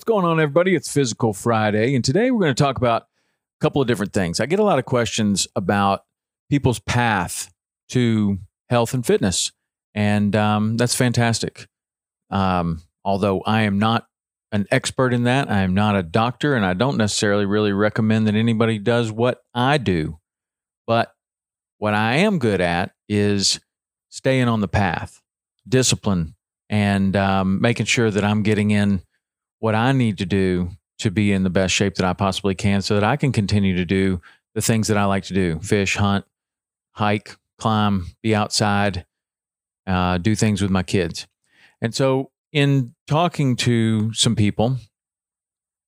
What's going on, everybody? It's Physical Friday, and today we're going to talk about a couple of different things. I get a lot of questions about people's path to health and fitness, and um, that's fantastic. Um, although I am not an expert in that, I am not a doctor, and I don't necessarily really recommend that anybody does what I do. But what I am good at is staying on the path, discipline, and um, making sure that I'm getting in what I need to do to be in the best shape that I possibly can so that I can continue to do the things that I like to do fish, hunt, hike, climb, be outside, uh, do things with my kids. And so, in talking to some people,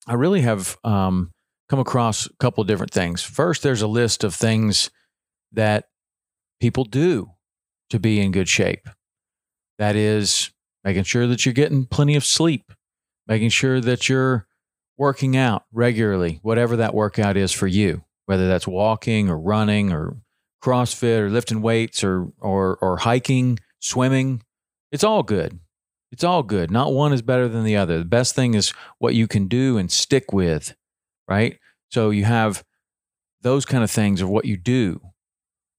I really have um, come across a couple of different things. First, there's a list of things that people do to be in good shape. That is making sure that you're getting plenty of sleep, making sure that you're working out regularly, whatever that workout is for you, whether that's walking or running or CrossFit or lifting weights or or or hiking, swimming. It's all good. It's all good. Not one is better than the other. The best thing is what you can do and stick with, right? So you have those kind of things of what you do,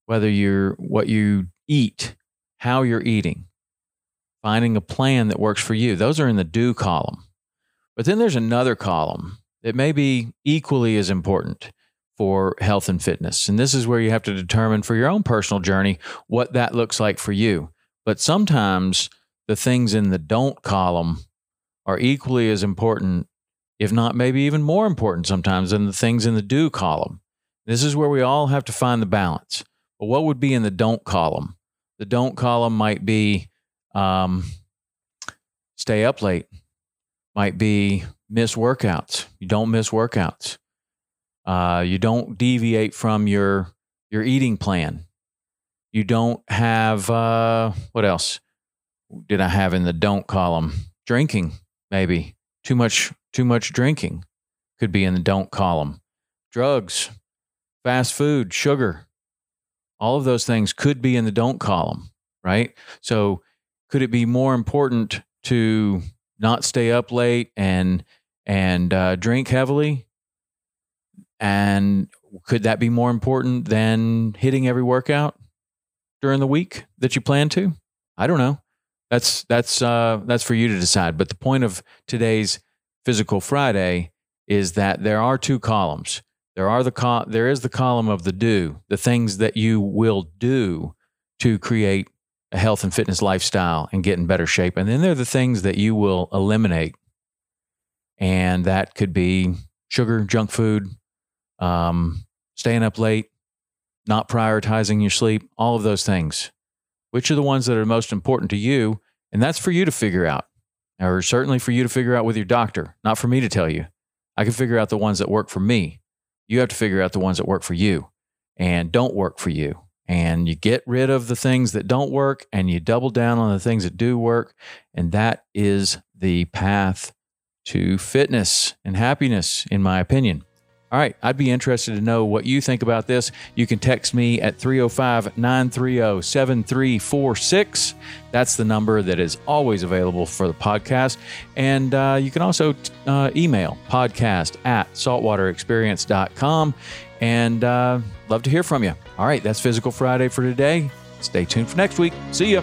whether you're what you eat, how you're eating, finding a plan that works for you. Those are in the do column. But then there's another column that may be equally as important for health and fitness. And this is where you have to determine for your own personal journey what that looks like for you. But sometimes the things in the don't column are equally as important, if not maybe even more important sometimes than the things in the do column. This is where we all have to find the balance. But what would be in the don't column? The don't column might be um, stay up late, might be miss workouts. You don't miss workouts. Uh, you don't deviate from your your eating plan. You don't have uh, what else did I have in the don't column? Drinking, maybe too much too much drinking could be in the don't column. Drugs, fast food, sugar, all of those things could be in the don't column, right? So, could it be more important to not stay up late and and uh, drink heavily? And could that be more important than hitting every workout during the week that you plan to? I don't know. That's that's uh, that's for you to decide. But the point of today's physical friday is that there are two columns. There are the col- there is the column of the do the things that you will do to create a health and fitness lifestyle and get in better shape. And then there are the things that you will eliminate. And that could be sugar, junk food, um, staying up late, not prioritizing your sleep, all of those things. Which are the ones that are most important to you? And that's for you to figure out, or certainly for you to figure out with your doctor, not for me to tell you. I can figure out the ones that work for me. You have to figure out the ones that work for you and don't work for you and you get rid of the things that don't work and you double down on the things that do work. And that is the path to fitness and happiness, in my opinion. All right, I'd be interested to know what you think about this. You can text me at 305 930 7346. That's the number that is always available for the podcast. And uh, you can also uh, email podcast at saltwaterexperience.com. And uh, love to hear from you. All right, that's Physical Friday for today. Stay tuned for next week. See ya.